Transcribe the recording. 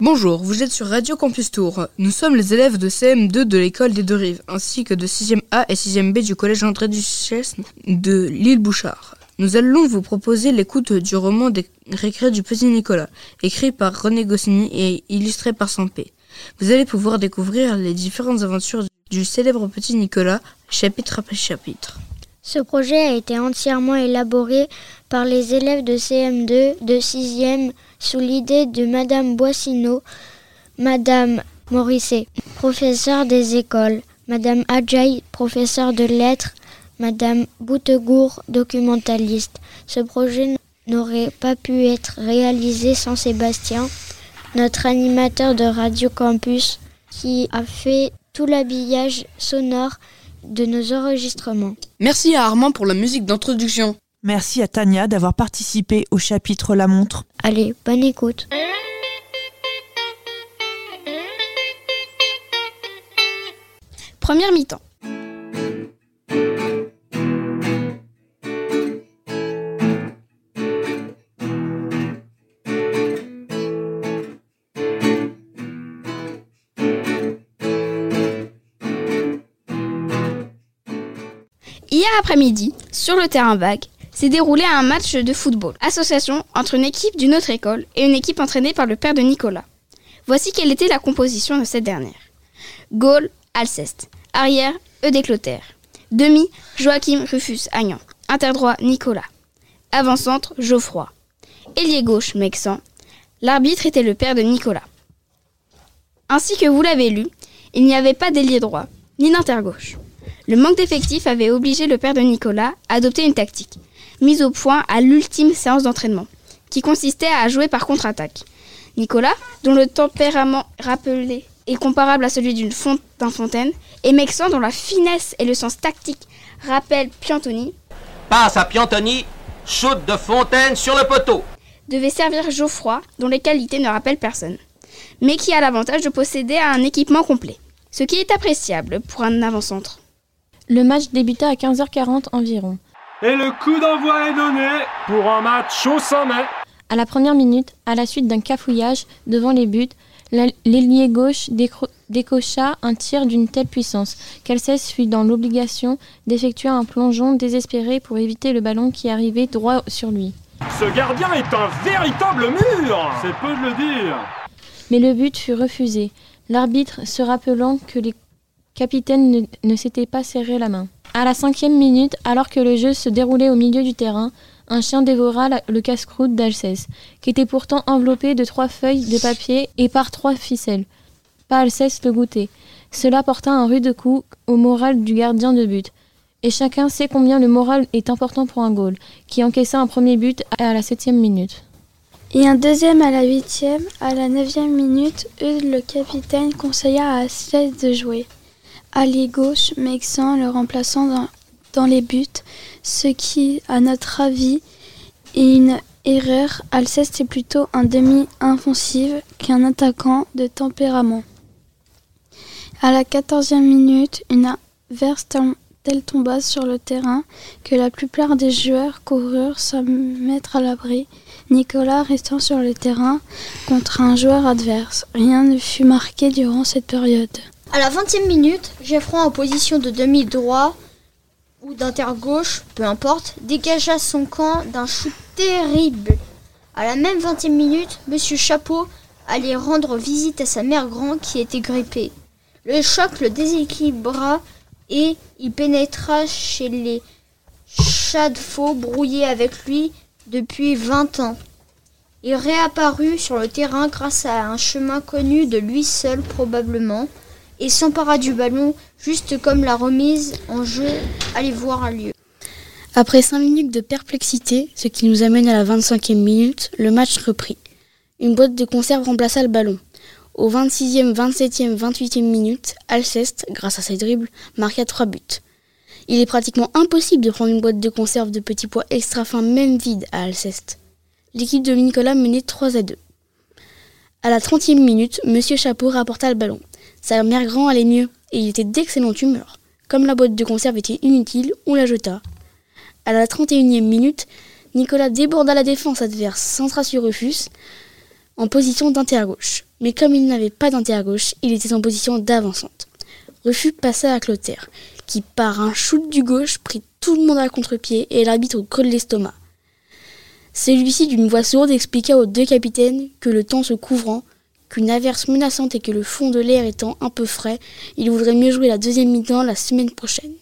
Bonjour, vous êtes sur Radio Campus Tour. Nous sommes les élèves de CM2 de l'école des Deux-Rives, ainsi que de 6e A et 6e B du collège André Duchesne de l'île Bouchard. Nous allons vous proposer l'écoute du roman des du petit Nicolas, écrit par René Goscinny et illustré par Sampé. Vous allez pouvoir découvrir les différentes aventures du célèbre petit Nicolas, chapitre après chapitre. Ce projet a été entièrement élaboré par les élèves de CM2 de 6e sous l'idée de Madame Boissineau, Madame Morisset, professeure des écoles, Madame Adjaï, professeure de lettres, Madame Boutegour, documentaliste. Ce projet n'aurait pas pu être réalisé sans Sébastien, notre animateur de Radio Campus, qui a fait tout l'habillage sonore de nos enregistrements. Merci à Armand pour la musique d'introduction. Merci à Tania d'avoir participé au chapitre La montre. Allez, bonne écoute. Première mi-temps. Hier après-midi, sur le terrain vague, s'est déroulé un match de football, association entre une équipe d'une autre école et une équipe entraînée par le père de Nicolas. Voici quelle était la composition de cette dernière. Goal, Alceste. Arrière, Eudé Clotaire. Demi, Joachim Rufus Agnan. Interdroit, Nicolas. Avant-centre, Geoffroy. Ailier gauche, Mexan. L'arbitre était le père de Nicolas. Ainsi que vous l'avez lu, il n'y avait pas d'ailier droit, ni d'intergauche. Le manque d'effectifs avait obligé le père de Nicolas à adopter une tactique, mise au point à l'ultime séance d'entraînement, qui consistait à jouer par contre-attaque. Nicolas, dont le tempérament rappelé est comparable à celui d'une fonte d'un fontaine, et Mexan, dont la finesse et le sens tactique rappellent Piantoni, Passe à Piantoni, shoot de fontaine sur le poteau. devait servir Geoffroy, dont les qualités ne rappellent personne, mais qui a l'avantage de posséder un équipement complet, ce qui est appréciable pour un avant-centre. Le match débuta à 15h40 environ. Et le coup d'envoi est donné pour un match au sommet. À la première minute, à la suite d'un cafouillage devant les buts, la- l'ailier gauche décocha un tir d'une telle puissance qu'Alceste fut dans l'obligation d'effectuer un plongeon désespéré pour éviter le ballon qui arrivait droit sur lui. Ce gardien est un véritable mur C'est peu de le dire Mais le but fut refusé, l'arbitre se rappelant que les capitaines ne, ne s'étaient pas serré la main. À la cinquième minute, alors que le jeu se déroulait au milieu du terrain, un chien dévora le casse-croûte d'Alceste, qui était pourtant enveloppé de trois feuilles de papier et par trois ficelles. Pas Alceste le goûter. Cela porta un rude coup au moral du gardien de but. Et chacun sait combien le moral est important pour un goal, qui encaissa un premier but à la septième minute. Et un deuxième à la huitième, à la neuvième minute, Eudes, le capitaine, conseilla à Alceste de jouer. Allié gauche, Mexan le remplaçant dans, les buts, ce qui, à notre avis, est une erreur. Alceste est plutôt un demi-offensif qu'un attaquant de tempérament. À la quatorzième minute, une averse tel- telle tomba sur le terrain que la plupart des joueurs coururent se mettre à l'abri. Nicolas restant sur le terrain contre un joueur adverse. Rien ne fut marqué durant cette période. À la 20e minute, Geoffroy en position de demi-droit ou d'inter-gauche, peu importe, dégagea son camp d'un shoot terrible. À la même 20e minute, Monsieur Chapeau allait rendre visite à sa mère grand qui était grippée. Le choc le déséquilibra et il pénétra chez les chats de faux brouillés avec lui depuis 20 ans. Il réapparut sur le terrain grâce à un chemin connu de lui seul probablement et s'empara du ballon juste comme la remise en jeu allait voir lieu. Après 5 minutes de perplexité, ce qui nous amène à la 25e minute, le match reprit. Une boîte de conserve remplaça le ballon. Au 26e, 27e, 28e minute, Alceste, grâce à ses dribbles, marqua 3 buts. Il est pratiquement impossible de prendre une boîte de conserve de petits pois extra fins, même vide, à Alceste. L'équipe de Nicolas menait 3 à 2. À la 30e minute, Monsieur Chapeau rapporta le ballon. Sa mère grand allait mieux, et il était d'excellente humeur. Comme la boîte de conserve était inutile, on la jeta. À la 31e minute, Nicolas déborda la défense adverse, centra sur Rufus. en position d'intergauche. Mais comme il n'avait pas d'intergauche, il était en position d'avançante. Refus passa à Clotaire, qui par un shoot du gauche prit tout le monde à contre-pied et l'arbitre au creux de l'estomac. Celui-ci, d'une voix sourde, expliqua aux deux capitaines que le temps se couvrant, qu'une averse menaçante et que le fond de l'air étant un peu frais, il voudrait mieux jouer la deuxième mi-temps la semaine prochaine.